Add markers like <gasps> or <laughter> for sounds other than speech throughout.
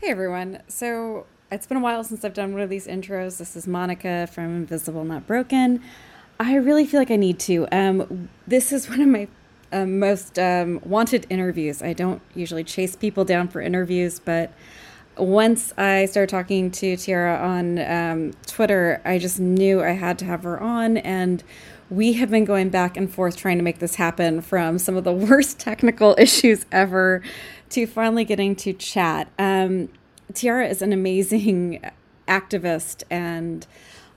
Hey everyone. So it's been a while since I've done one of these intros. This is Monica from Invisible Not Broken. I really feel like I need to. Um, this is one of my uh, most um, wanted interviews. I don't usually chase people down for interviews, but once I started talking to Tiara on um, Twitter, I just knew I had to have her on. And we have been going back and forth trying to make this happen from some of the <laughs> worst technical issues ever to finally getting to chat. Um, Tiara is an amazing activist and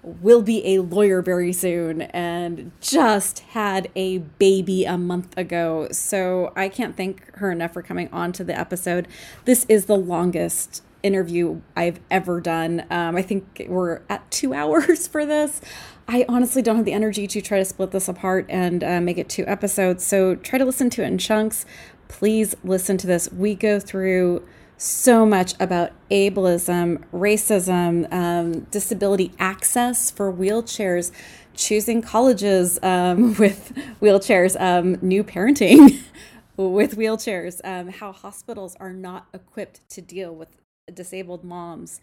will be a lawyer very soon and just had a baby a month ago. So I can't thank her enough for coming on to the episode. This is the longest interview I've ever done. Um, I think we're at two <laughs> hours for this. I honestly don't have the energy to try to split this apart and uh, make it two episodes. So try to listen to it in chunks please listen to this. We go through so much about ableism, racism, um, disability access for wheelchairs, choosing colleges um, <laughs> with wheelchairs, um, new parenting <laughs> with wheelchairs, um, how hospitals are not equipped to deal with disabled moms.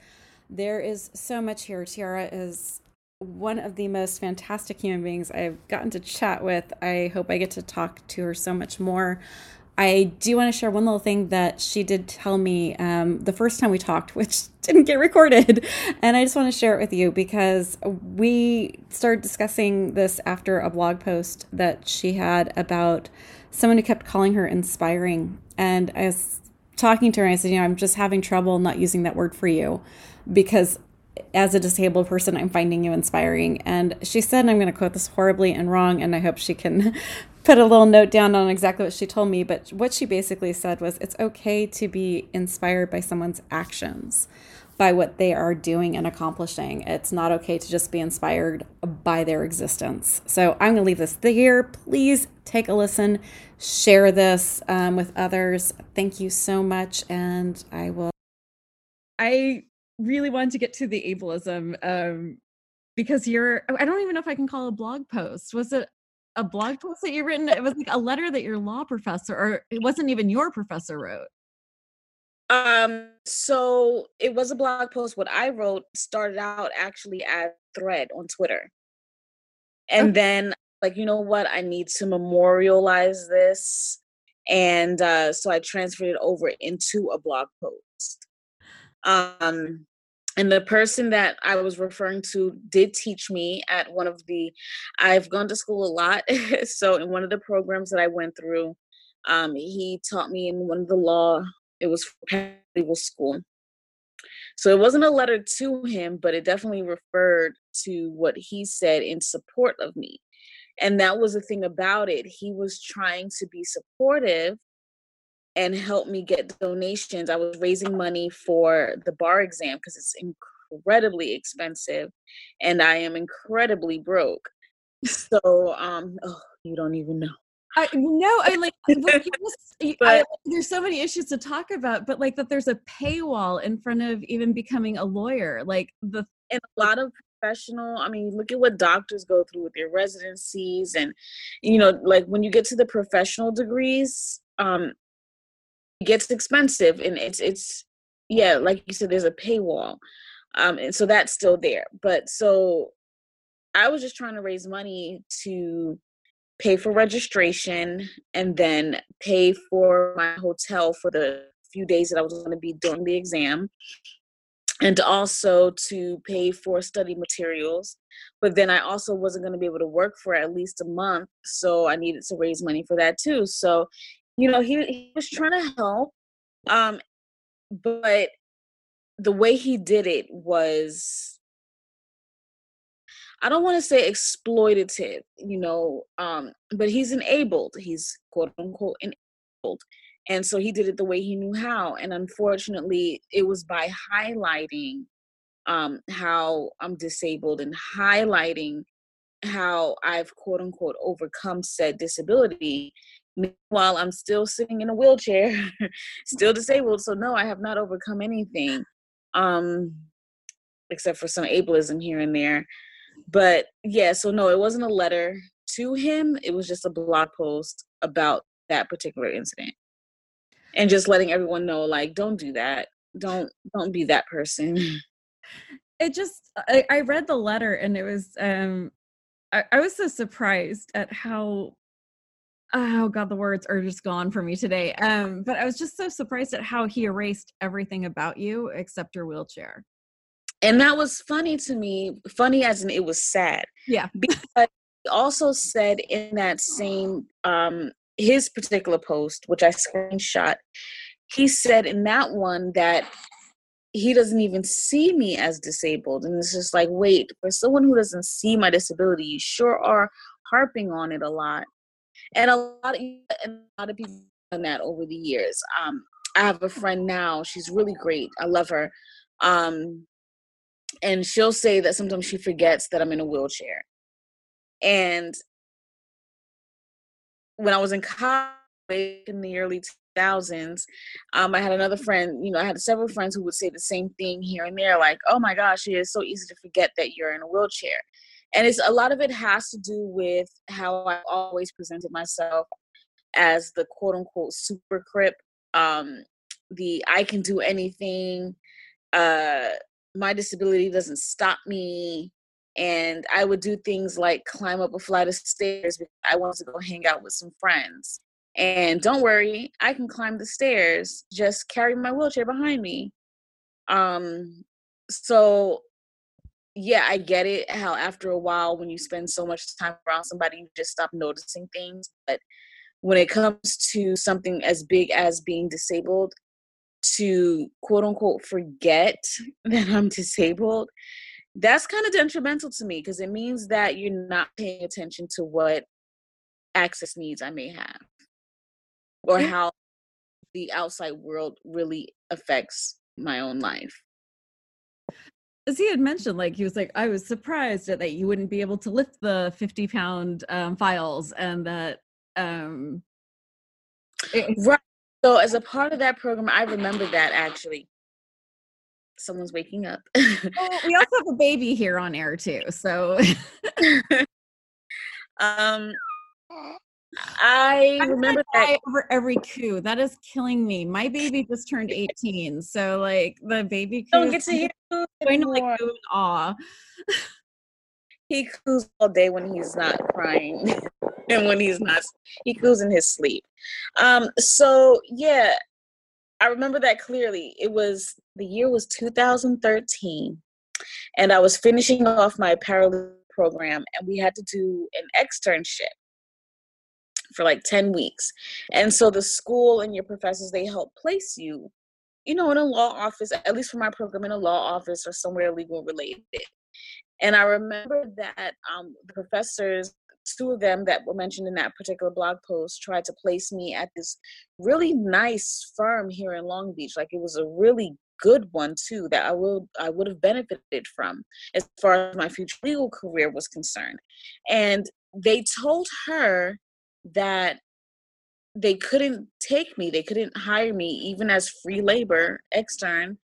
There is so much here. Tiara is one of the most fantastic human beings I've gotten to chat with. I hope I get to talk to her so much more. I do want to share one little thing that she did tell me um, the first time we talked, <laughs> which didn't get recorded. And I just want to share it with you because we started discussing this after a blog post that she had about someone who kept calling her inspiring. And I was talking to her and I said, you know, I'm just having trouble not using that word for you because as a disabled person, I'm finding you inspiring. And she said, and I'm going to quote this horribly and wrong, and I hope she can <laughs> put a little note down on exactly what she told me, but what she basically said was it's okay to be inspired by someone's actions, by what they are doing and accomplishing. It's not okay to just be inspired by their existence. So I'm going to leave this here. Please take a listen, share this um, with others. Thank you so much, and I will. I really wanted to get to the ableism um, because you're I don't even know if I can call a blog post. Was it a blog post that you written? It was like a letter that your law professor, or it wasn't even your professor wrote. Um, so it was a blog post. What I wrote started out actually as thread on Twitter. And okay. then like, you know what, I need to memorialize this. And uh, so I transferred it over into a blog post. Um and the person that I was referring to did teach me at one of the I've gone to school a lot. <laughs> so in one of the programs that I went through, um, he taught me in one of the law, it was legal school. So it wasn't a letter to him, but it definitely referred to what he said in support of me. And that was the thing about it. He was trying to be supportive and help me get donations. I was raising money for the bar exam because it's incredibly expensive and I am incredibly broke. So um oh, you don't even know. I no, I like <laughs> just, but, I, there's so many issues to talk about, but like that there's a paywall in front of even becoming a lawyer. Like the and a lot of professional i mean look at what doctors go through with their residencies and you know like when you get to the professional degrees um gets expensive and it's it's yeah like you said there's a paywall um and so that's still there but so i was just trying to raise money to pay for registration and then pay for my hotel for the few days that i was going to be doing the exam and also to pay for study materials but then i also wasn't going to be able to work for at least a month so i needed to raise money for that too so you know, he, he was trying to help. Um, but the way he did it was I don't want to say exploitative, you know, um, but he's enabled. He's quote unquote enabled. And so he did it the way he knew how. And unfortunately, it was by highlighting um, how I'm disabled and highlighting how I've quote unquote overcome said disability Meanwhile, I'm still sitting in a wheelchair, <laughs> still disabled. So no, I have not overcome anything, um, except for some ableism here and there. But yeah, so no, it wasn't a letter to him. It was just a blog post about that particular incident, and just letting everyone know, like, don't do that. don't don't be that person. <laughs> It just I, I read the letter and it was um I, I was so surprised at how oh god the words are just gone for me today um but i was just so surprised at how he erased everything about you except your wheelchair. And that was funny to me funny as in it was sad yeah. because he also said in that same um his particular post which i screenshot he said in that one that he doesn't even see me as disabled and it's just like wait for someone who doesn't see my disability you sure are harping on it a lot and a lot of and a lot of people done that over the years. Um, I have a friend now. She's really great. I love her. Um, and she'll say that sometimes she forgets that I'm in a wheelchair. And when I was in college in the early 2000s, um, I had another friend, you know, I had several friends who would say the same thing here and there, like, oh my gosh, it is so easy to forget that you're in a wheelchair and it's a lot of it has to do with how I've always presented myself as the quote unquote super crip, um, the I can do anything, uh, my disability doesn't stop me. And I would do things like climb up a flight of stairs because I wanted to go hang out with some friends. And don't worry, I can climb the stairs, just carry my wheelchair behind me. Um, so yeah, I get it. How after a while, when you spend so much time around somebody, you just stop noticing things. But when it comes to something as big as being disabled, to quote unquote forget <laughs> that I'm disabled, that's kind of detrimental to me because it means that you're not paying attention to what access needs I may have or how the outside world really affects my own life as he had mentioned, like he was like, I was surprised that you wouldn't be able to lift the 50 pound um, files and that um right. So as a part of that program, I remember that actually. Someone's waking up. <laughs> well, we also have a baby here on air too. So <laughs> um I remember that over every coo. That is killing me. My baby just turned <laughs> 18, so like the baby don't get to hear going to like go in awe. he coos all day when he's not crying, <laughs> and when he's not, he coos in his sleep. Um. So yeah, I remember that clearly. It was the year was 2013, and I was finishing off my paralegal program, and we had to do an externship for like 10 weeks. And so the school and your professors, they help place you, you know, in a law office, at least for my program, in a law office or somewhere legal related. And I remember that um, the professors, two of them that were mentioned in that particular blog post, tried to place me at this really nice firm here in Long Beach. Like it was a really good one too that I will I would have benefited from as far as my future legal career was concerned. And they told her that they couldn't take me they couldn't hire me even as free labor extern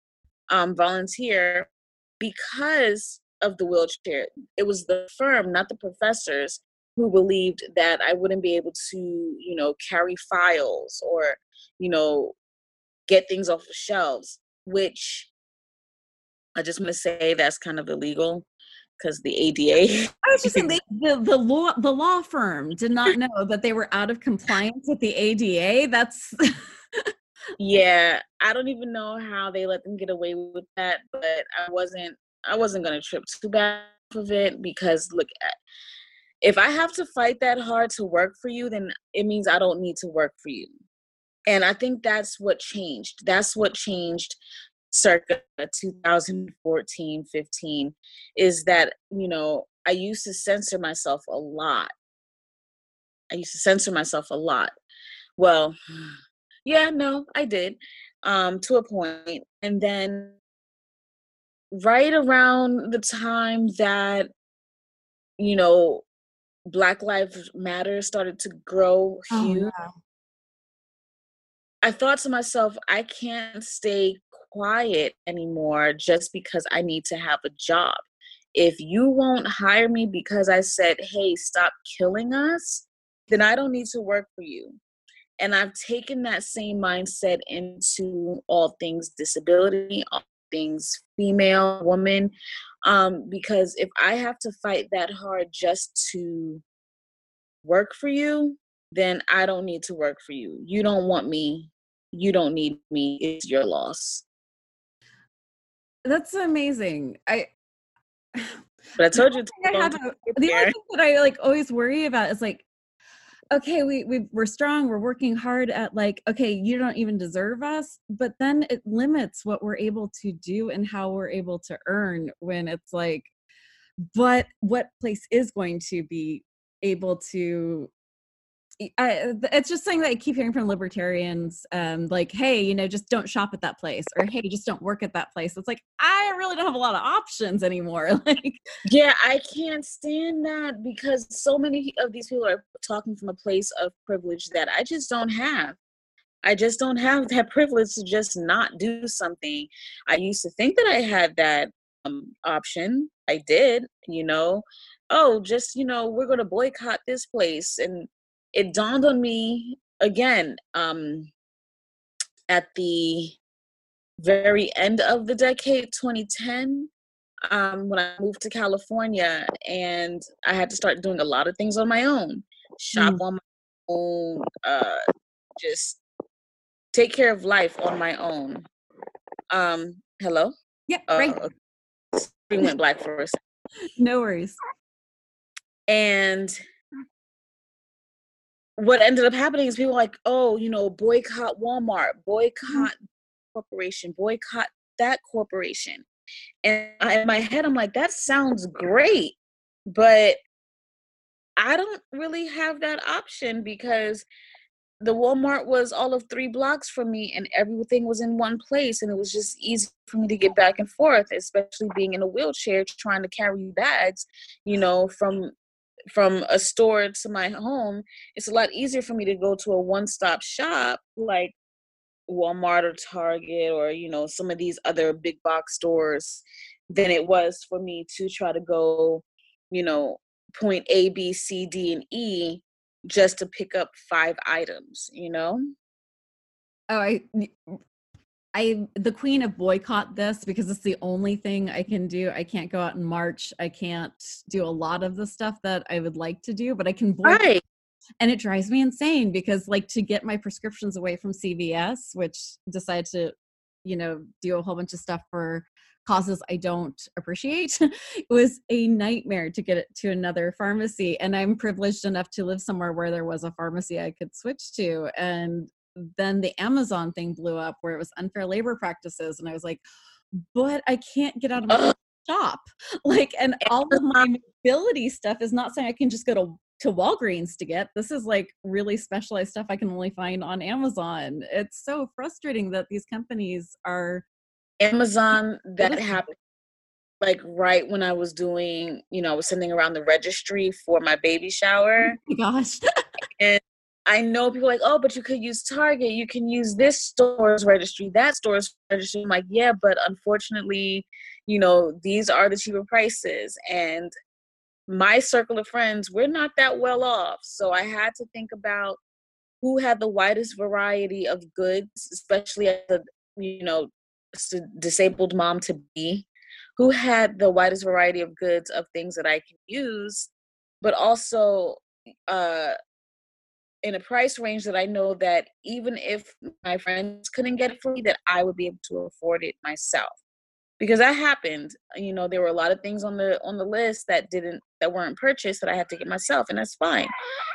um, volunteer because of the wheelchair. It was the firm not the professors who believed that i wouldn't be able to you know carry files or you know get things off the shelves which i just want to say that's kind of illegal because the ADA. I was just saying <laughs> they, the the law the law firm did not know that they were out of compliance with the ADA. That's <laughs> yeah. I don't even know how they let them get away with that, but I wasn't I wasn't gonna trip too bad of it because look if I have to fight that hard to work for you, then it means I don't need to work for you. And I think that's what changed. That's what changed circa 2014 15 is that you know i used to censor myself a lot i used to censor myself a lot well <sighs> yeah no i did um to a point and then right around the time that you know black lives matter started to grow oh, huge oh, yeah. i thought to myself i can't stay quiet anymore just because I need to have a job. If you won't hire me because I said, hey, stop killing us, then I don't need to work for you. and I've taken that same mindset into all things disability, all things female, woman, um, because if I have to fight that hard just to work for you, then I don't need to work for you. You don't want me. You don't need me. It's your loss. That's amazing. I but I told you I have a, the only thing that I like always worry about is like okay we, we we're strong we're working hard at like okay you don't even deserve us but then it limits what we're able to do and how we're able to earn when it's like but what place is going to be able to I, it's just something that I keep hearing from libertarians, um, like, "Hey, you know, just don't shop at that place," or "Hey, just don't work at that place." It's like I really don't have a lot of options anymore. <laughs> like, yeah, I can't stand that because so many of these people are talking from a place of privilege that I just don't have. I just don't have <laughs> that privilege to just not do something. I used to think that I had that um, option. I did, you know. Oh, just you know, we're going to boycott this place and it dawned on me again um, at the very end of the decade 2010 um, when i moved to california and i had to start doing a lot of things on my own. Shop mm. on my own uh, just take care of life on my own. Um hello? Yeah uh, right. screen went black for a second. <laughs> no worries. And what ended up happening is people like, oh, you know, boycott Walmart, mm-hmm. boycott mm-hmm. corporation, boycott that corporation. And I, in my head, I'm like, that sounds great, but I don't really have that option because the Walmart was all of three blocks from me and everything was in one place and it was just easy for me to get back and forth, especially being in a wheelchair trying to carry bags, you know, from from a store to my home, it's a lot easier for me to go to a one-stop shop like Walmart or Target or you know some of these other big box stores than it was for me to try to go, you know, point A, B, C, D, and E just to pick up five items, you know? Oh, I I the queen of boycott this because it's the only thing I can do. I can't go out and march. I can't do a lot of the stuff that I would like to do, but I can boycott. Right. And it drives me insane because like to get my prescriptions away from CVS, which decided to, you know, do a whole bunch of stuff for causes I don't appreciate, it <laughs> was a nightmare to get it to another pharmacy. And I'm privileged enough to live somewhere where there was a pharmacy I could switch to. And then the Amazon thing blew up where it was unfair labor practices. And I was like, but I can't get out of my shop. <laughs> Like, and all of my <laughs> mobility stuff is not saying I can just go to to Walgreens to get. This is like really specialized stuff I can only find on Amazon. It's so frustrating that these companies are Amazon <laughs> that happened like right when I was doing, you know, I was sending around the registry for my baby shower. Oh my gosh. and I know people like, oh, but you could use Target, you can use this store's registry, that store's registry. I'm like, yeah, but unfortunately, you know, these are the cheaper prices. And my circle of friends, we're not that well off. So I had to think about who had the widest variety of goods, especially as a, you know, disabled mom to be, who had the widest variety of goods of things that I can use, but also uh in a price range that I know that even if my friends couldn't get it for me, that I would be able to afford it myself. Because that happened. You know, there were a lot of things on the on the list that didn't that weren't purchased that I had to get myself, and that's fine.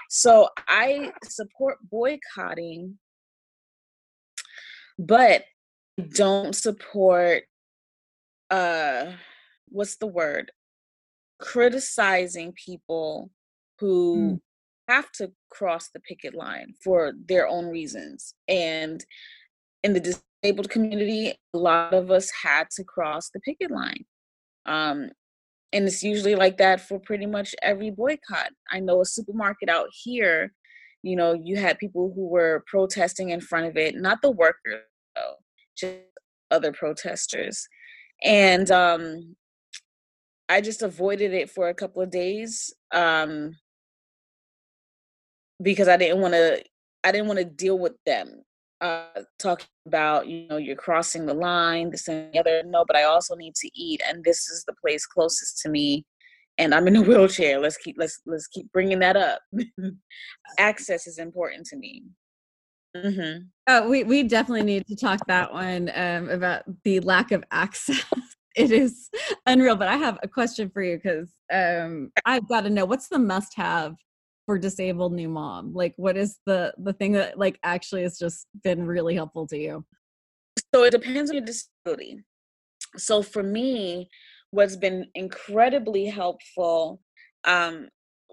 So I support boycotting, but don't support uh what's the word? Criticizing people who mm have to cross the picket line for their own reasons. And in the disabled community, a lot of us had to cross the picket line. Um, and it's usually like that for pretty much every boycott. I know a supermarket out here, you know, you had people who were protesting in front of it, not the workers, though, just other protesters. And um, I just avoided it for a couple of days. Um, because I didn't want to I didn't want to deal with them uh talking about you know you're crossing the line this and the other no but i also need to eat and this is the place closest to me and i'm in a <laughs> wheelchair let's keep let's let's keep bringing that up. <laughs> Access is important to me. Mm-hmm. uh, we we definitely need to talk that one um, about the lack of access. <laughs> It is unreal but i have a question for you because um, i've got to know what's the must have for disabled new mom? Like what is the the thing that like actually has just been really helpful to you? So it depends on your disability. So for me what's been incredibly helpful um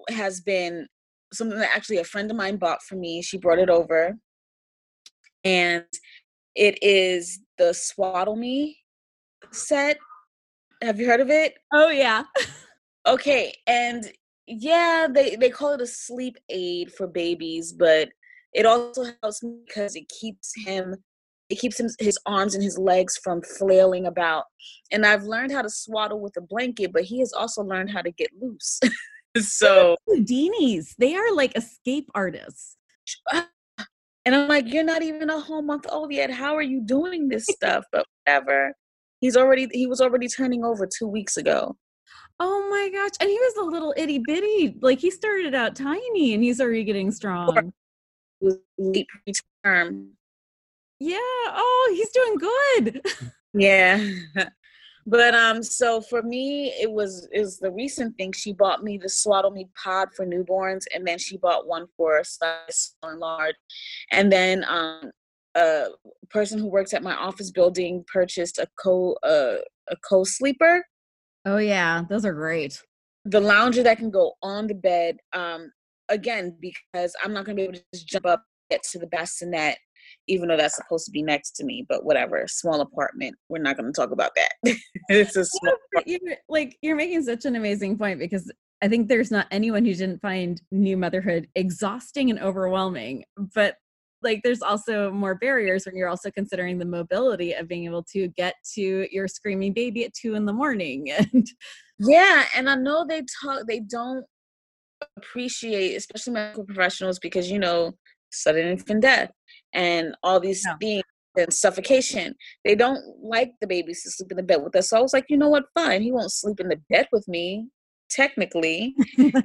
has been something that actually a friend of mine bought for me. She brought it over. And it is the swaddle me set. Have you heard of it? Oh yeah. <laughs> Okay and yeah, they they call it a sleep aid for babies, but it also helps me because it keeps him it keeps him, his arms and his legs from flailing about. And I've learned how to swaddle with a blanket, but he has also learned how to get loose. <laughs> so Houdini's, they are like escape artists. Uh, and I'm like, you're not even a whole month old yet. How are you doing this <laughs> stuff? But whatever. He's already he was already turning over two weeks ago. Oh my gosh. And he was a little itty bitty. Like he started out tiny and he's already getting strong. Late. Yeah. Oh, he's doing good. <laughs> yeah. <laughs> but um, so for me, it was is the recent thing. She bought me the swaddle me pod for newborns, and then she bought one for a size and large. And then um a person who works at my office building purchased a co uh, a co sleeper Oh yeah, those are great. The lounger that can go on the bed. Um, again, because I'm not gonna be able to just jump up get to the bassinet, even though that's supposed to be next to me. But whatever, small apartment. We're not gonna talk about that. <laughs> it's a small. You're, like you're making such an amazing point because I think there's not anyone who didn't find new motherhood exhausting and overwhelming. But like there's also more barriers when you're also considering the mobility of being able to get to your screaming baby at two in the morning <laughs> and yeah and i know they talk they don't appreciate especially medical professionals because you know sudden infant death and all these no. things and suffocation. They don't like the babies to sleep in the bed with us so i was like you know what? Fine he won't sleep in the bed with me technically <laughs>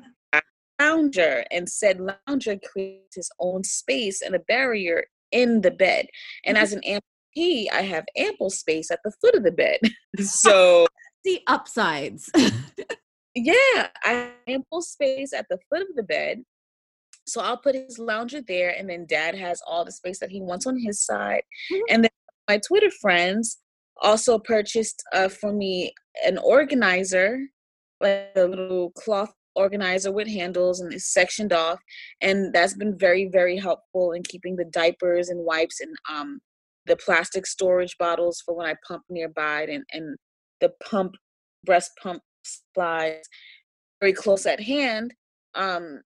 lounger and said lounger creates his own space and a barrier in the bed. And as mm-hmm. an amputee, I have ample space at the foot of the bed. <laughs> <laughs> so the upsides. <laughs> yeah, I have ample space at the foot of the bed. So I'll put his lounger there, and then dad has all the space that he wants on his side. Mm-hmm. And then my Twitter friends also purchased uh, for me an organizer, like a little cloth organizer with handles and it's sectioned off and that's been very very helpful in keeping the diapers and wipes and um the plastic storage bottles for when I pump nearby and and the pump breast pump supplies very close at hand um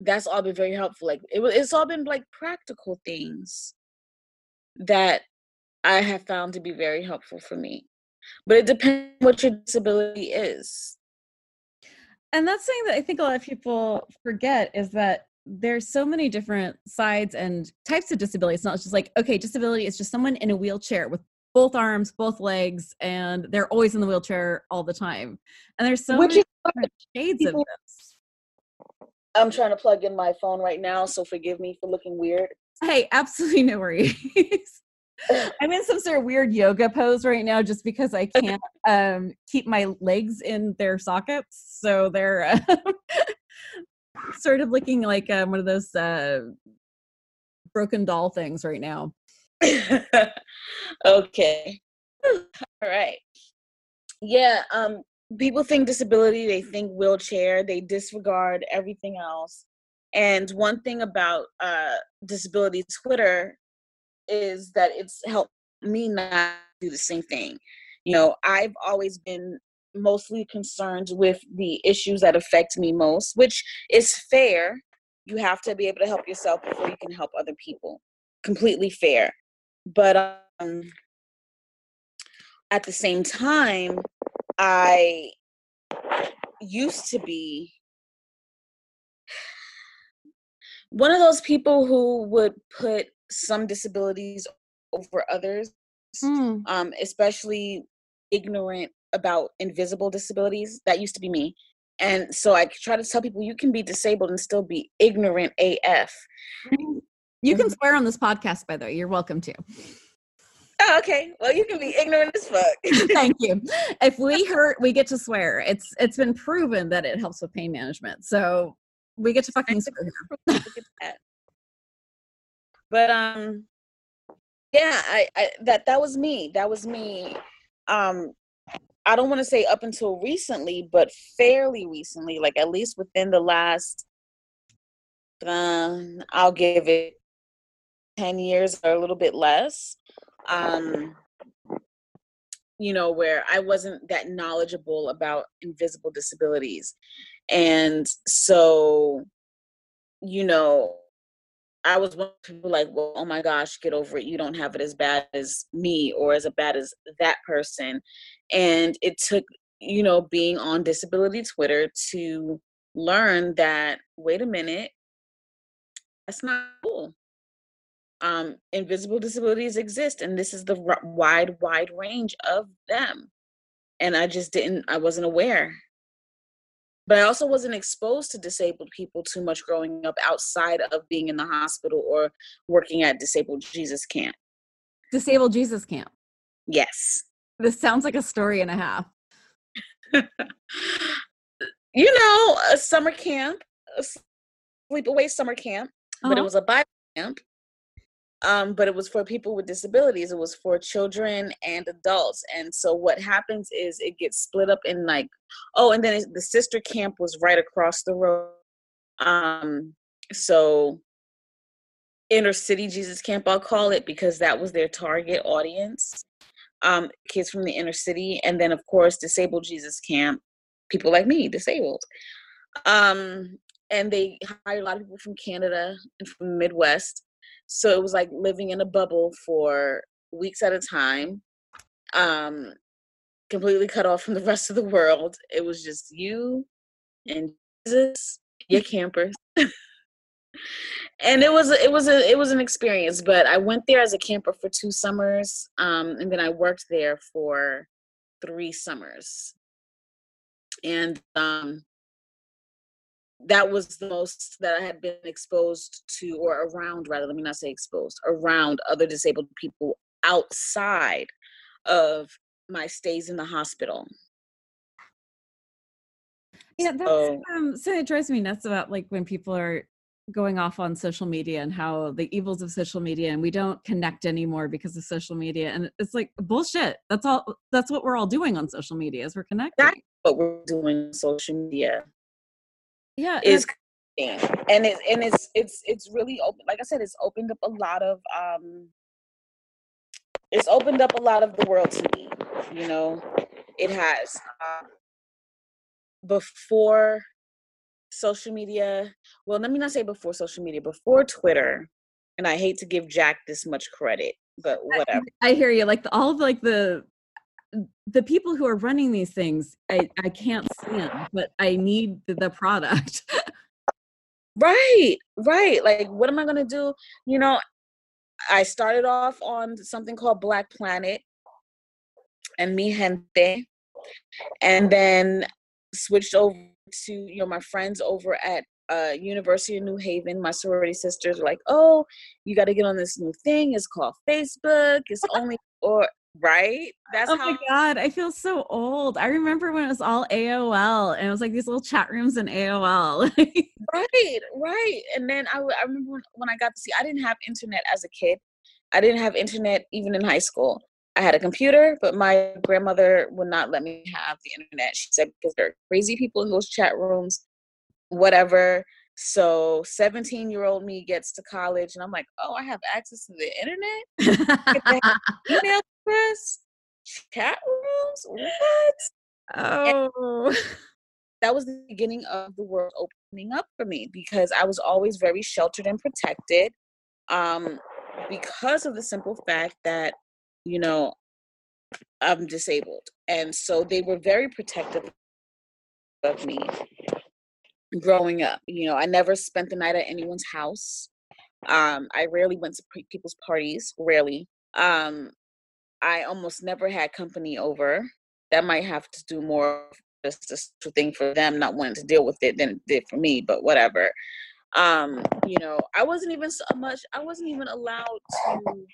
that's all been very helpful. Like it, it's all been like practical things that I have found to be very helpful for me. But it depends what your disability is and that's something that I think a lot of people forget is that there's so many different sides and types of disability. It's not just like, okay, disability is just someone in a wheelchair with both arms, both legs, and they're always in the wheelchair all the time. And there's so Which many different shades people, of this. I'm trying to plug in my phone right now, so forgive me for looking weird. Hey, absolutely no worries. <laughs> <laughs> I'm in some sort of weird yoga pose right now just because I <laughs> can't um, keep my legs in their sockets. So they're uh, <laughs> sort of looking like um, one of those uh, broken doll things right now. okay. All right. Yeah, um people think disability, they think wheelchair, they disregard everything else. And one thing about uh disability Twitter is that it's helped me not do the same thing. You know, I've always been mostly concerned with the issues that affect me most, which is fair. You have to be able to help yourself before you can help other people. Completely fair. But um, at the same time, I used to be one of those people who would put some disabilities over others, mm. um, especially ignorant about invisible disabilities. That used to be me. And so I try to tell people you can be disabled and still be ignorant AF. You can mm-hmm. swear on this podcast, by the way. You're welcome to. Oh, okay. Well, you can be ignorant as fuck. <laughs> Thank you. If we <laughs> hurt, we get to swear. It's it's been proven that it helps with pain management. So we get to fucking swear. <laughs> but um, yeah, I, I that that was me. That was me. Um, I don't want to say up until recently, but fairly recently, like at least within the last, uh, I'll give it 10 years or a little bit less um you know where i wasn't that knowledgeable about invisible disabilities and so you know i was one people like well oh my gosh get over it you don't have it as bad as me or as bad as that person and it took you know being on disability twitter to learn that wait a minute that's not cool um, invisible disabilities exist, and this is the wide, wide range of them. And I just didn't, I wasn't aware. But I also wasn't exposed to disabled people too much growing up outside of being in the hospital or working at Disabled Jesus Camp. Disabled Jesus Camp? Yes. This sounds like a story and a half. <laughs> you know, a summer camp, a sleepaway summer camp, uh-huh. but it uh-huh. was a Bible camp um, but it was for people with disabilities. It was for children and adults. And so what happens is it gets split up in like, oh, and then the sister camp was right across the road. Um, so inner city Jesus camp, I'll call it, because that was their target audience. Um, kids from the inner city, and then of course disabled Jesus camp, people like me, disabled. Um, and they hire a lot of people from Canada and from Midwest so it was like living in a bubble for weeks at a time, um, completely cut off from the rest of the world. It was just you and Jesus, your campers. <laughs> and it was it was a it was an experience but i went there as a camper for two summers um, and then i worked there for three summers and um, that was the most that I had been exposed to or around rather let me not say exposed around other disabled people outside of my stays in the hospital. Yeah, that's so, um so it drives me nuts about like when people are going off on social media and how the evils of social media and we don't connect anymore because of social media and it's like bullshit. That's all that's what we're all doing on social media is we're connecting. That's what we're doing on social media yeah is and it and it's it's it's really open like i said it's opened up a lot of um it's opened up a lot of the world to me you know? It has uh, before social media well let me not say before social media before twitter and i hate to give jack this much credit but whatever. I, I hear you like the, all of like the the people who are running these things i i can't stand but i need the, product <laughs> right right like what am i going to do you know i started off on something called black planet and mi gente and then switched over to you know my friends over at uh, University of New Haven, my sorority sisters were like, "Oh, you got to get on this new thing. It's called Facebook. It's <laughs> only or right? That's oh how- my god, I feel so old. I remember when it was all AOL and it was like these little chat rooms in AOL. <laughs> right, right. And then I, I remember when I got to see, I didn't have internet as a kid. I didn't have internet even in high school. I had a computer, but my grandmother would not let me have the internet. She said because there are crazy people in those chat rooms, whatever. So 17 year old me gets to college and I'm like, oh, I have access to the internet? <laughs> email address? Chat rooms? What? Oh. And <laughs> that was the beginning of the world opening up for me because I was always very sheltered and protected um, because of the simple fact that, you know, I'm disabled. And so they were very protective of me growing up. You know, I never spent the night at anyone's house. Um, I rarely went to people's parties, rarely. Um, I almost never had company over. That might have to do more just a thing for them not wanting to deal with it than it did for me, but whatever. Um, you know, I wasn't even so much I wasn't even allowed to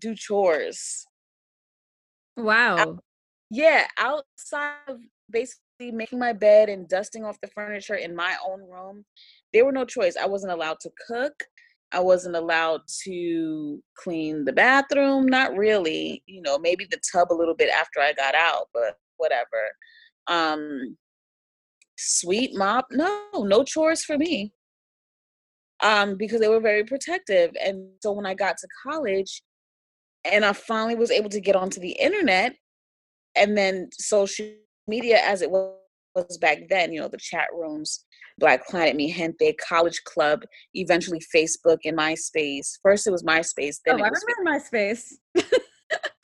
do chores. Wow. Yeah, outside of basically making my bed and dusting off the furniture in my own room, there were no choice. I wasn't allowed to cook. I wasn't allowed to clean the bathroom. Not really. You know, maybe the tub a little bit after I got out, but whatever. Um sweep mop, no, no chores for me. Um, because they were very protective. And so when I got to college and I finally was able to get onto the internet and then social media as it was back then, you know, the chat rooms, Black Planet, Mi Gente, College Club, eventually Facebook and MySpace. First it was MySpace, then oh, it was I remember MySpace.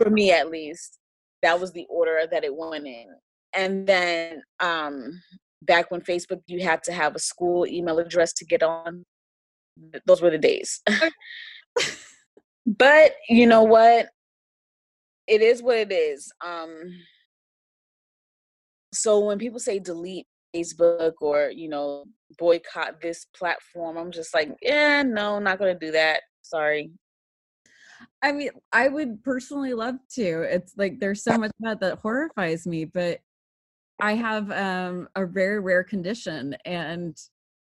for me at least. That was the order that it went in. And then um back when Facebook you had to have a school email address to get on. Those were the days. <laughs> but you know what? It is what it is. Um so when people say delete Facebook or, you know, boycott this platform, I'm just like, yeah, no, not going to do that. Sorry. I mean, I would personally love to. It's like there's so much about that horrifies me, but I have um, a very rare condition, and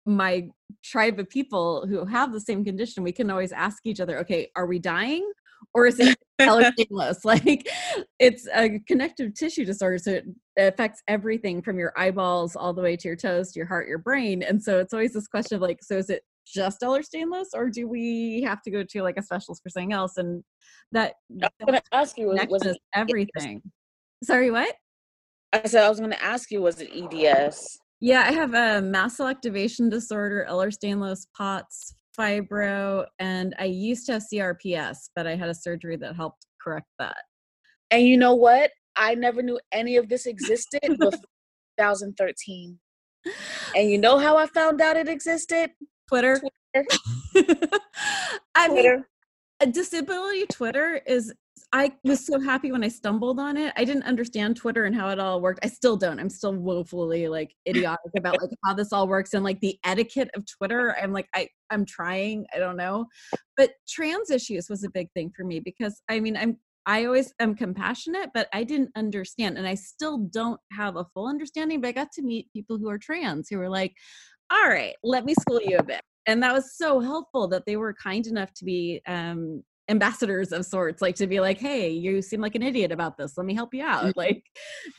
my tribe of people who have the same condition, we can always ask each other, okay, are we dying or is it <laughs> painless? <laughs> like it's a connective tissue disorder, so it affects everything from your eyeballs all the way to your toes, to your heart, your brain. And so it's always this question of like, so is it just Ehlers-Danlos, or do we have to go to like a specialist for something else? And that I'm going to ask you, was, was it everything? Sorry, what? I said I was going to ask you, was it EDS? Yeah, I have a mast cell activation disorder, Ehlers-Danlos, POTS, fibro, and I used to have CRPS, but I had a surgery that helped correct that. And you know what? I never knew any of this existed <laughs> before 2013. And you know how I found out it existed? Twitter. Twitter. <laughs> I Twitter. mean, disability Twitter is I was so happy when I stumbled on it. I didn't understand Twitter and how it all worked. I still don't. I'm still woefully like idiotic about like how this all works and like the etiquette of Twitter. I'm like I I'm trying. I don't know. But trans issues was a big thing for me because I mean I'm I always am compassionate, but I didn't understand and I still don't have a full understanding, but I got to meet people who are trans who were like, "All right, let me school you a bit." And that was so helpful that they were kind enough to be um ambassadors of sorts like to be like hey you seem like an idiot about this. Let me help you out. Mm-hmm. like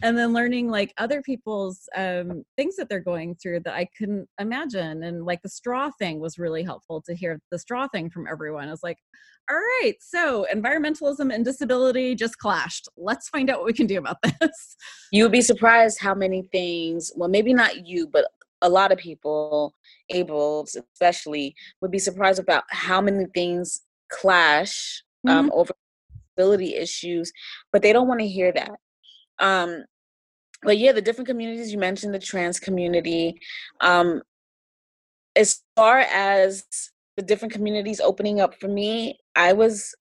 and then learning like other people's um things that they're going through that i couldn't imagine and like the straw thing was really helpful to hear the straw thing from everyone. I was like all right so environmentalism and disability just clashed. Let's find out what we can do about <laughs> this. You would be surprised how many things well maybe not you but a lot of people able especially would be surprised about how many things clash um, mm-hmm. over ability issues, but they don't want to hear that. Um, but yeah, the different communities you mentioned, the trans community. Um, as far as the different communities opening up for me, I was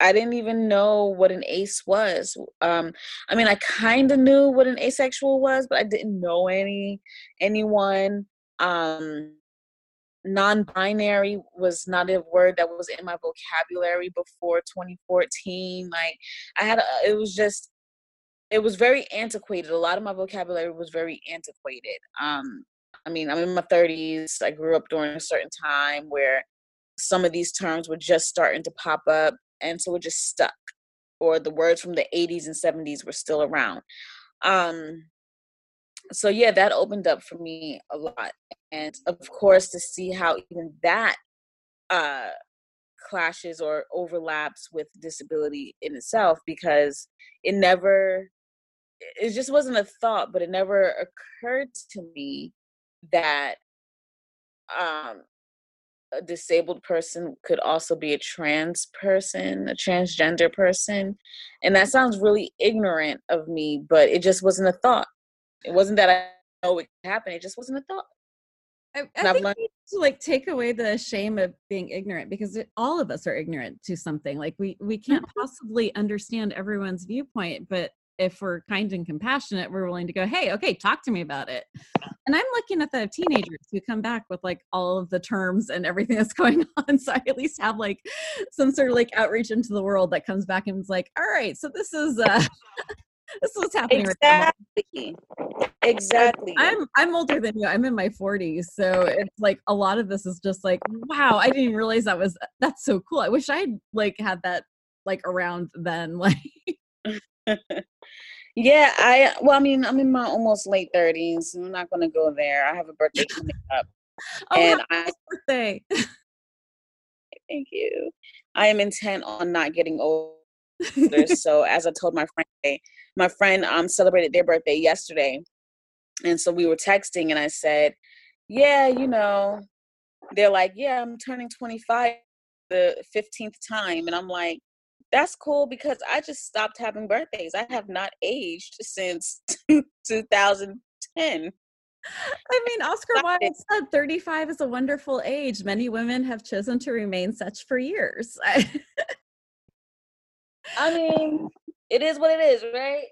I didn't even know what an ace was. Um, I mean, I kind of knew what an asexual was, but I didn't know any anyone. Um, non-binary was not a word that was in my vocabulary before 2014 like i had a, it was just it was very antiquated a lot of my vocabulary was very antiquated um i mean i'm in my 30s i grew up during a certain time where some of these terms were just starting to pop up and so it just stuck or the words from the 80s and 70s were still around um so yeah that opened up for me a lot and of course to see how even that uh clashes or overlaps with disability in itself because it never it just wasn't a thought but it never occurred to me that um a disabled person could also be a trans person, a transgender person. And that sounds really ignorant of me, but it just wasn't a thought. It wasn't that I know it could happen. It just wasn't a thought. I, I think learned- to like take away the shame of being ignorant because it, all of us are ignorant to something. Like we we can't mm-hmm. possibly understand everyone's viewpoint, but if we're kind and compassionate, we're willing to go, hey, okay, talk to me about it. And I'm looking at the teenagers who come back with like all of the terms and everything that's <laughs> going on. So I at least have like some sort of like outreach into the world that comes back and is like, all right, so this is uh <laughs> this is what's happening exactly. Right exactly. I'm I'm older than you. I'm in my 40s. So it's like a lot of this is just like, wow, I didn't realize that was that's so cool. I wish I would like had that like around then. <laughs> Like <laughs> yeah, I well, I mean, I'm in my almost late 30s. I'm not gonna go there. I have a birthday <laughs> coming up. oh, and I birthday. thank you. I am intent on not getting older. so as I told my friend, my friend um celebrated their birthday yesterday. And so we were texting and I said, Yeah, you know, they're like, Yeah, I'm turning 25 the 15th time. And I'm like, that's cool because I just stopped having birthdays. I have not aged since 2010. I mean, Oscar Wilde said 35 is a wonderful age. Many women have chosen to remain such for years. <laughs> I mean, it is what it is, right?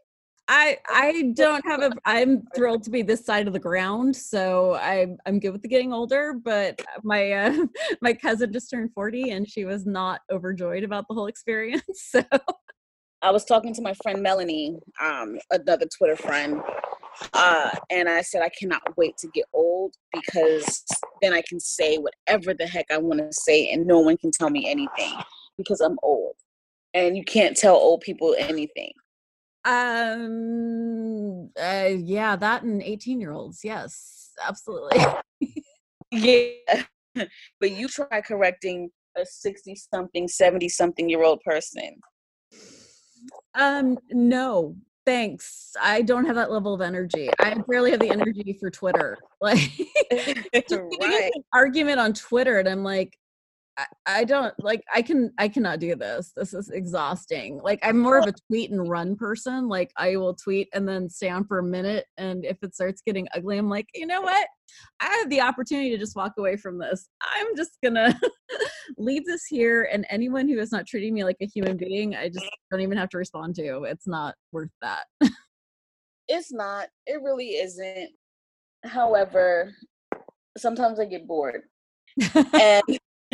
I I don't have a I'm thrilled to be this side of the ground, so I I'm good with the getting older, but my uh, <laughs> my cousin just turned 40 and she was not overjoyed about the whole experience. <laughs> So I was talking to my friend Melanie, um another Twitter friend, uh and I said I cannot wait to get old because then I can say whatever the heck I want to say and no one can tell me anything because I'm old. And you can't tell old people anything um, uh, yeah, that and 18 year olds. Yes, absolutely. <laughs> yeah. <laughs> but you try correcting a 60 something, 70 something year old person. Um, no, thanks. I don't have that level of energy. I barely have the energy for Twitter. <laughs> Like, just right. an argument on Twitter, and I'm like, I, don't like I can I cannot do this. This is exhausting. Like I'm more of a tweet and run person. Like I will tweet and then stay on for a minute and if it starts getting ugly, I'm like, you know what? I have the opportunity to just walk away from this. I'm just gonna <laughs> leave this here and anyone who is not treating me like a human being, I just don't even have to respond to. It's not worth that. it's not. It really isn't. However, sometimes I get bored. <laughs> and <laughs>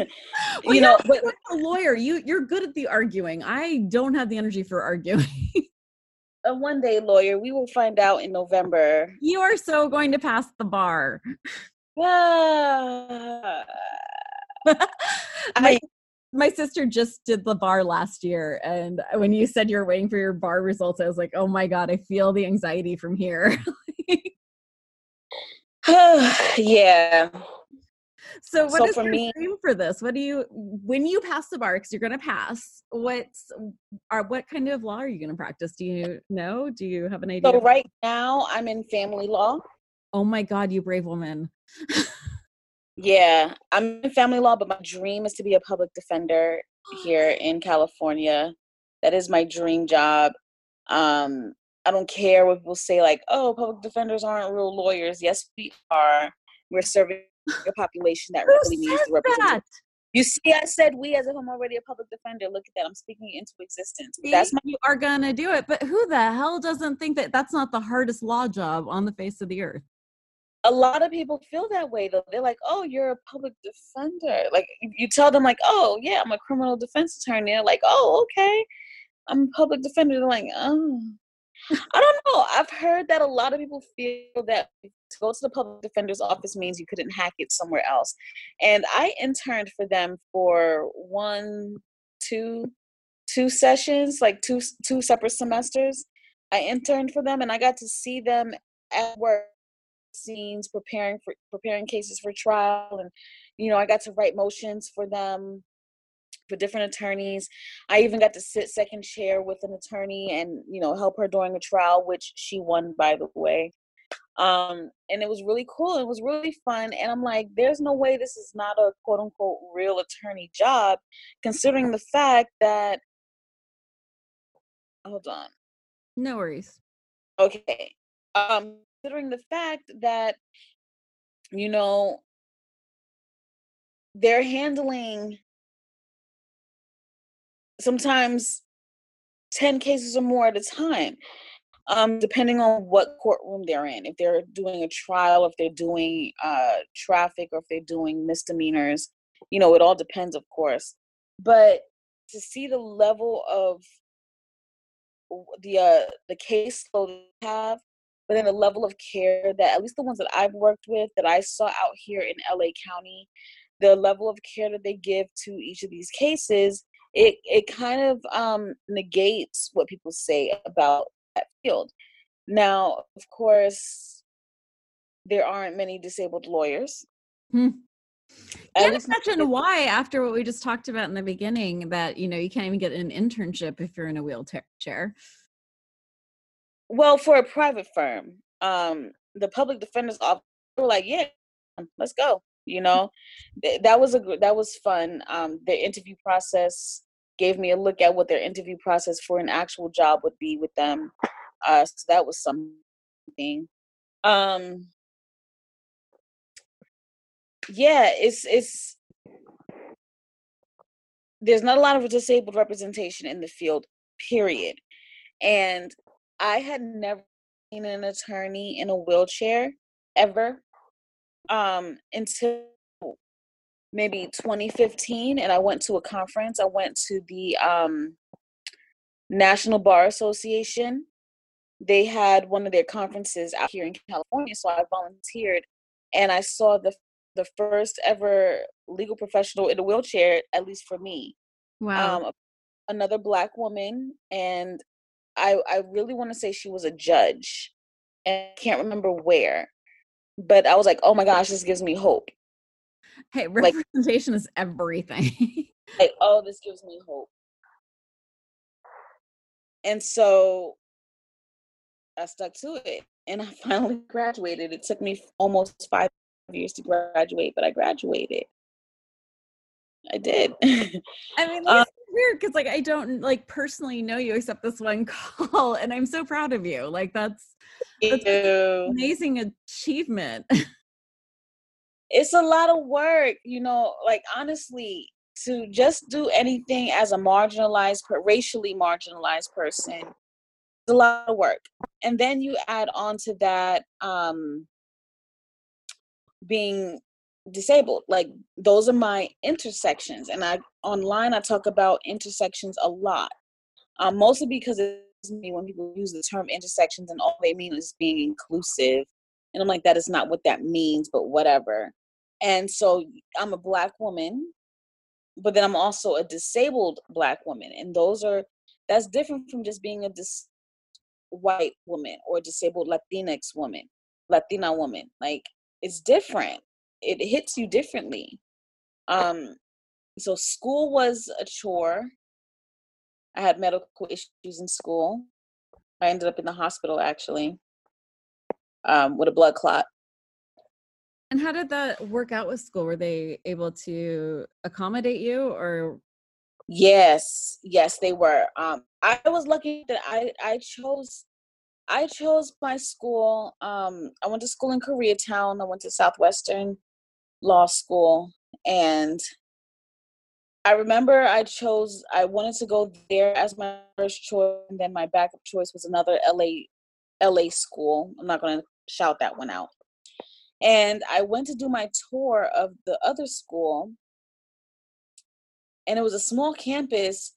well, you know, but a lawyer, you you're good at the arguing. I don't have the energy for arguing. <laughs> uh, one day, lawyer, we will find out in November. You are so going to pass the bar. Yeah. <laughs> my, my sister just did the bar last year, and when you said you're waiting for your bar results, I was like, "Oh my god, I feel the anxiety from here." <sighs> yeah so what so is your me, dream for this? What do you when you pass the bar because you're going to pass? What's are what kind of law are you going to practice? Do you know? Do you have an idea? So right now I'm in family law. Oh my God, you brave woman. yeah, I'm in family law, but my dream is to be a public defender here <gasps> in California. That is my dream job. Um, I don't care what people say, like, oh, public defenders aren't real lawyers. Yes, we are. We're serving a population that really needs representation. You see, I said we as if I'm already a public defender. Look at that. I'm speaking into existence. See, that's my- you are going to do it. But who the hell doesn't think that that's not the hardest law job on the face of the earth? A lot of people feel that way though. They're like, "Oh, you're a public defender." Like you tell them like, "Oh, yeah, I'm a criminal defense attorney." They're like, "Oh, okay." I'm a public defender. They're like, "Oh." I don't know. I've heard that a lot of people feel that to go to the public defender's office means you couldn't hack it somewhere else. And I interned for them for one, two, two sessions, like two two separate semesters. I interned for them and I got to see them at work scenes preparing for preparing cases for trial and you know I got to write motions for them for different attorneys. I even got to sit second chair with an attorney and you know help her during a trial, which she won by the way. Um, and it was really cool. It was really fun. And I'm like, there's no way this is not a quote unquote real attorney job, considering the fact that. Hold on. No worries. Okay. Um, considering the fact that, you know, they're handling sometimes 10 cases or more at a time um, depending on what courtroom they're in if they're doing a trial if they're doing uh, traffic or if they're doing misdemeanors you know it all depends of course. But to see the level of the uh the caseload have but then the level of care that at least the ones that I've worked with that I saw out here in LA County the level of care that they give to each of these cases it it kind of um, negates what people say about that field. Now, of course, there aren't many disabled lawyers. Hmm. Can't imagine why, after what we just talked about in the beginning, that you know you can't even get an internship if you're in a wheelchair. Well, for a private firm, um, the public defender's office like, "Yeah, let's go." You know? That was a that was fun um the interview process gave me a look at what their interview process for an actual job would be with them uh so that was something. Um yeah it's it's there's not a lot of disabled representation in the field period and i had never seen an attorney in a wheelchair ever um, until maybe 2015 and i went to a conference. I went to the um, national bar association. They had one of their conferences out here in california so i volunteered and i saw the the first ever legal professional in a wheelchair at least for me wow. um, another black woman and i i really want to say she was a judge and i can't remember where but I was like, oh my gosh, this gives me hope. Hey, representation like, is everything. <laughs> like, oh, this gives me hope. And so I stuck to it and I finally <laughs> graduated. It took me almost five years to graduate, but I graduated. I did. I mean, <laughs> um, weird because like I don't like personally know you except this one <laughs> call, and I'm so proud of you. Like that's, that's amazing achievement. <laughs> it's a lot of work, you know. Like honestly, to just do anything as a marginalized, racially marginalized person, it's a lot of work. And then you add on to that um, being disabled like those are my intersections and i online i talk about intersections a lot um, mostly because it's me when people use the term intersections and all they mean is being inclusive and i'm like that is not what that means but whatever and so i'm a black woman but then i'm also a disabled black woman and those are that's different from just being a dis- white woman or disabled latinx woman latina woman like it's different it hits you differently. Um, so school was a chore. I had medical issues in school. I ended up in the hospital actually um, with a blood clot. And how did that work out with school? Were they able to accommodate you or? Yes, yes, they were. Um, I was lucky that I, I chose I chose my school. Um, I went to school in Koreatown. I went to Southwestern law school and I remember I chose I wanted to go there as my first choice and then my backup choice was another LA LA school. I'm not going to shout that one out. And I went to do my tour of the other school and it was a small campus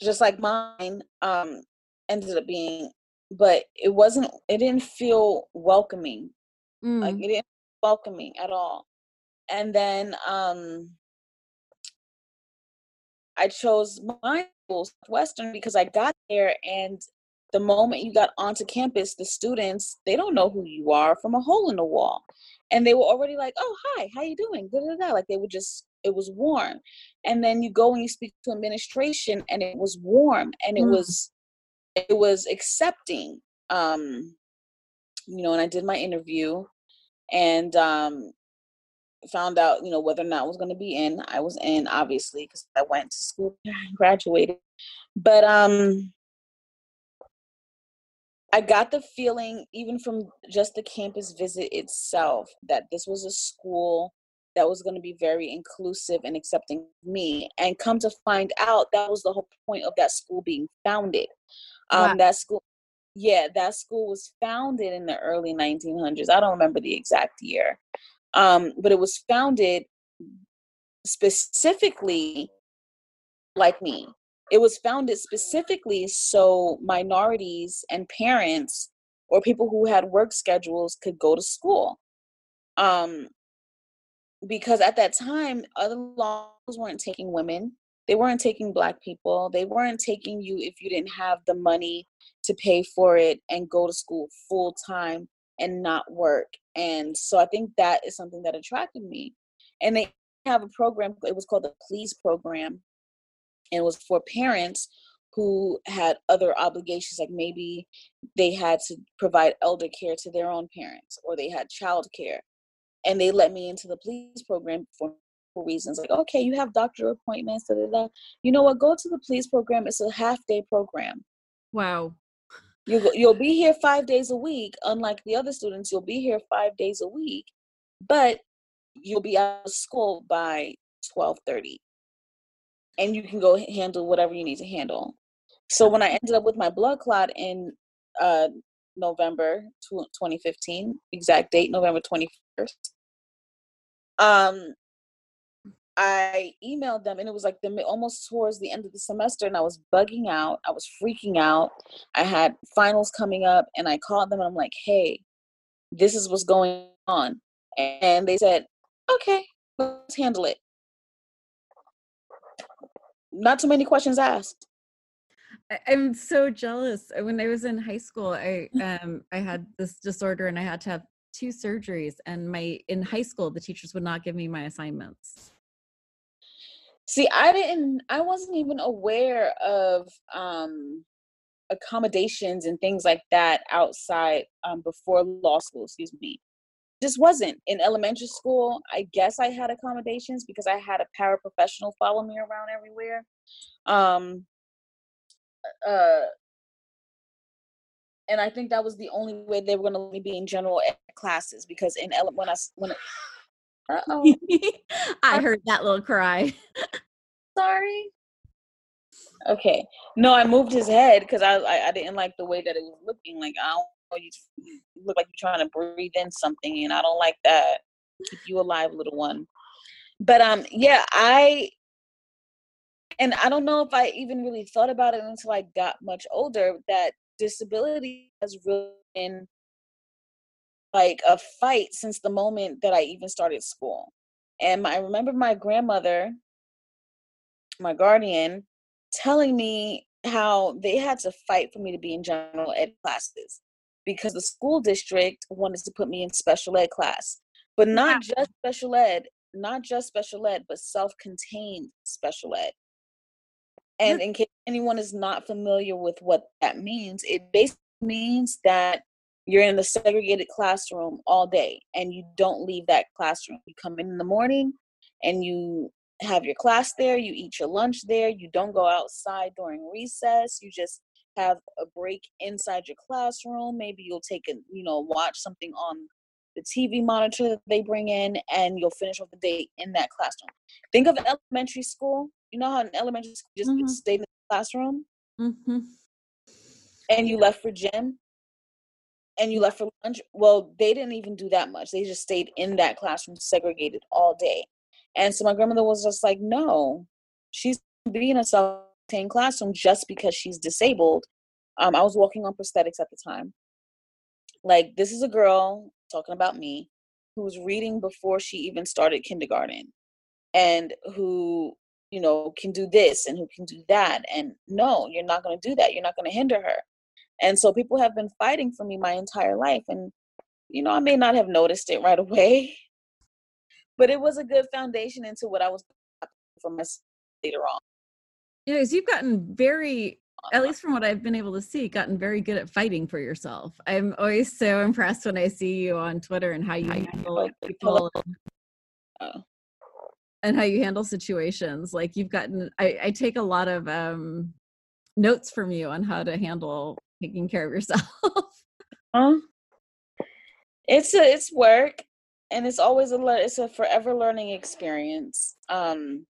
just like mine um ended up being but it wasn't it didn't feel welcoming. Mm. Like it didn't welcoming at all and then um I chose my school, Western, because I got there and the moment you got onto campus, the students, they don't know who you are from a hole in the wall. And they were already like, oh, hi, how you doing? Da, da, da. Like they were just, it was warm. And then you go and you speak to administration and it was warm and it mm. was, it was accepting. Um, you know, and I did my interview and um found out, you know, whether or not I was going to be in. I was in, obviously, because I went to school and graduated. But um, I got the feeling, even from just the campus visit itself, that this was a school that was going to be very inclusive and accepting of me. And come to find out, that was the whole point of that school being founded. Um, wow. That school, yeah, that school was founded in the early 1900s. I don't remember the exact year, um, but it was founded specifically like me. It was founded specifically so minorities and parents or people who had work schedules could go to school. Um, because at that time, other laws weren't taking women, they weren't taking black people, they weren't taking you if you didn't have the money to pay for it and go to school full time and not work. And so I think that is something that attracted me. And they have a program, it was called the PLEAS program. And it was for parents who had other obligations, like maybe they had to provide elder care to their own parents or they had child care. And they let me into the PLEAS program for, reasons like, okay, you have doctor appointments, da. you know what, go to the PLEAS program. It's a half day program. Wow. You, you'll be here five days a week. Unlike the other students, you'll be here five days a week, but you'll be out of school by 1230 and you can go handle whatever you need to handle. So when I ended up with my blood clot in uh, November 2015, exact date November 21st, um, I emailed them and it was like the almost towards the end of the semester and I was bugging out. I was freaking out. I had finals coming up and I called them and I'm like, "Hey, this is what's going on." And they said, "Okay, let's handle it." not too many questions asked. I'm so jealous. When I was in high school, I <laughs> um I had this disorder and I had to have two surgeries and my in high school the teachers would not give me my assignments. See, I didn't I wasn't even aware of um accommodations and things like that outside um before law school, excuse me. Just wasn't. In elementary school i guess i had accommodations because i had a paraprofessional follow me around everywhere. Um uh and i think that was the only way they were going to be in general classes because in ele- when i when oh <laughs> i heard that little cry <laughs> sorry okay no i moved his head because I, I i didn't like the way that it was looking like i don't you, you look like you're trying to breathe in something, and I don't like that. Keep you alive, little one. But um, yeah, I and I don't know if I even really thought about it until I got much older that disability has really been like a fight since the moment that I even started school. And I remember my grandmother, my guardian, telling me how they had to fight for me to be in general ed classes because the school district wanted to put me in special ed class, but not just special ed, not just special ed, but self-contained special ed. And in case anyone is not familiar with what that means, it basically means that you're in the segregated classroom all day and you don't leave that classroom. You come in in the morning and you have your class there, you eat your lunch there, you don't go outside during recess, you just have a break inside your classroom. Maybe you'll take a, you know, watch something on the TV monitor that they bring in, and you'll finish off the day in that classroom. Think of elementary school. You know how in elementary school you just mm-hmm. stayed in the classroom, mm-hmm. and you left for gym, and you left for lunch. Well, they didn't even do that much. They just stayed in that classroom, segregated all day. And so my grandmother was just like, "No, she's being a self contained classroom just because she's disabled. Um, I was walking on prosthetics at the time. Like, this is a girl talking about me who was reading before she even started kindergarten and who, you know, can do this and who can do that. And no, you're not going to do that. You're not going to hinder her. And so people have been fighting for me my entire life. And, you know, I may not have noticed it right <laughs> away, but it was a good foundation into what I was <laughs> for myself later on you know, you've gotten very at least from what I've been able to see, gotten very good at fighting for yourself. I'm always so <laughs> impressed when I see you on Twitter and how you handle people and, and how you handle situations. Like you've gotten, I, I take a lot of um, notes from you on how to handle taking care of yourself. <laughs> um, it's a, it's work. and it's always a le- it's a forever learning experience. Um,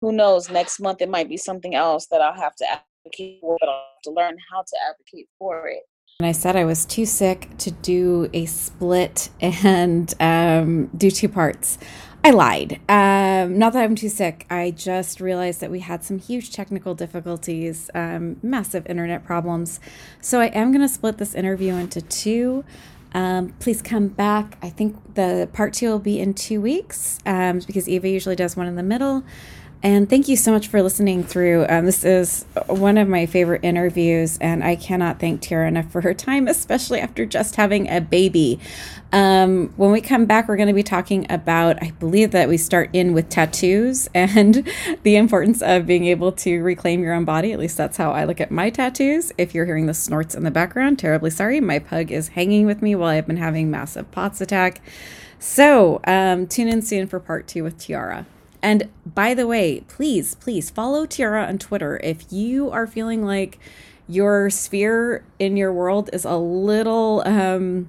who knows? Next month it might be something else that I'll have to advocate for, but I'll have to learn how to advocate for it. And I said I was too sick to do a split <laughs> and um, do two parts. I lied. Um, not that I'm too sick. I just realized that we had some huge technical difficulties, um, massive internet problems. So I am going to split this interview into two. Um, please come back. I think the part two will be in two weeks um, because Eva usually does one in the middle. And thank you so much for listening through. Um, this is one of my favorite interviews, and I cannot thank Tiara enough for her time, <laughs> especially after just having a baby. Um, when we come back, we're going to be talking about, I believe that we start in with tattoos <laughs> and the importance of being able to reclaim your own body. At least that's how I look at my tattoos. If you're hearing the snorts in the background, terribly sorry. My pug is hanging with me while I've been having massive POTS attack. So um, tune in soon for part two with Tiara. And by the way, please, please follow Tiara on Twitter. If you are feeling like your sphere in your world is a little um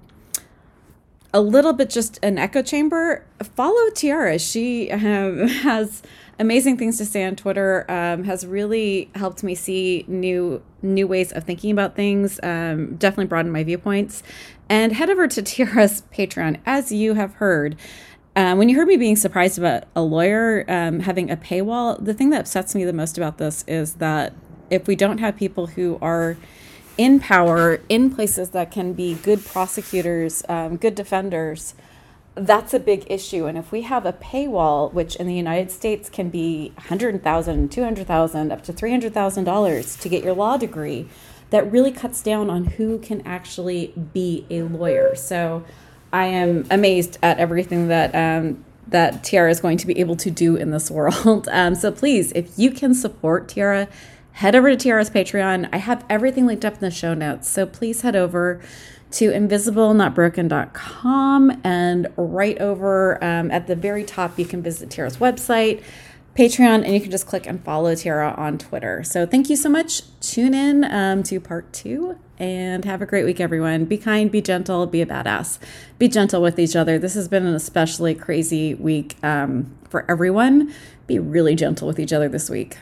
a little bit just an echo chamber follow tiara. She um, <laughs> has amazing things to say on twitter um, has really helped me see new new ways of thinking about things um, definitely broadened my viewpoints. And head over to <laughs> tiara's patreon as you have heard um, when you heard me being surprised about a lawyer um, having a paywall, the thing that upsets me the most about this is that if we don't have people who are in power, in places that can be good prosecutors, um, good defenders, that's a big issue. And if we have a paywall, which in the United States can be $100,000, $200,000, up to $300,000 to get your law degree, that really cuts down on who can actually be a lawyer. So, I am amazed at everything that um, that Tiara is going to be able to do in this world. <laughs> Um, so please, if you can support Tiara, head over to Tiara's Patreon. I have everything linked up in the show notes. So please head over to invisiblenotbroken.com and right over um, at the very top, you can visit Tiara's website. Patreon, and you can just click and follow Tiara on Twitter. So thank you so much. Tune in um, to part two and have a great week, everyone. Be kind, be gentle, be a badass. Be gentle with each other. This has been an especially crazy week um, for everyone. Be really gentle with each other this week.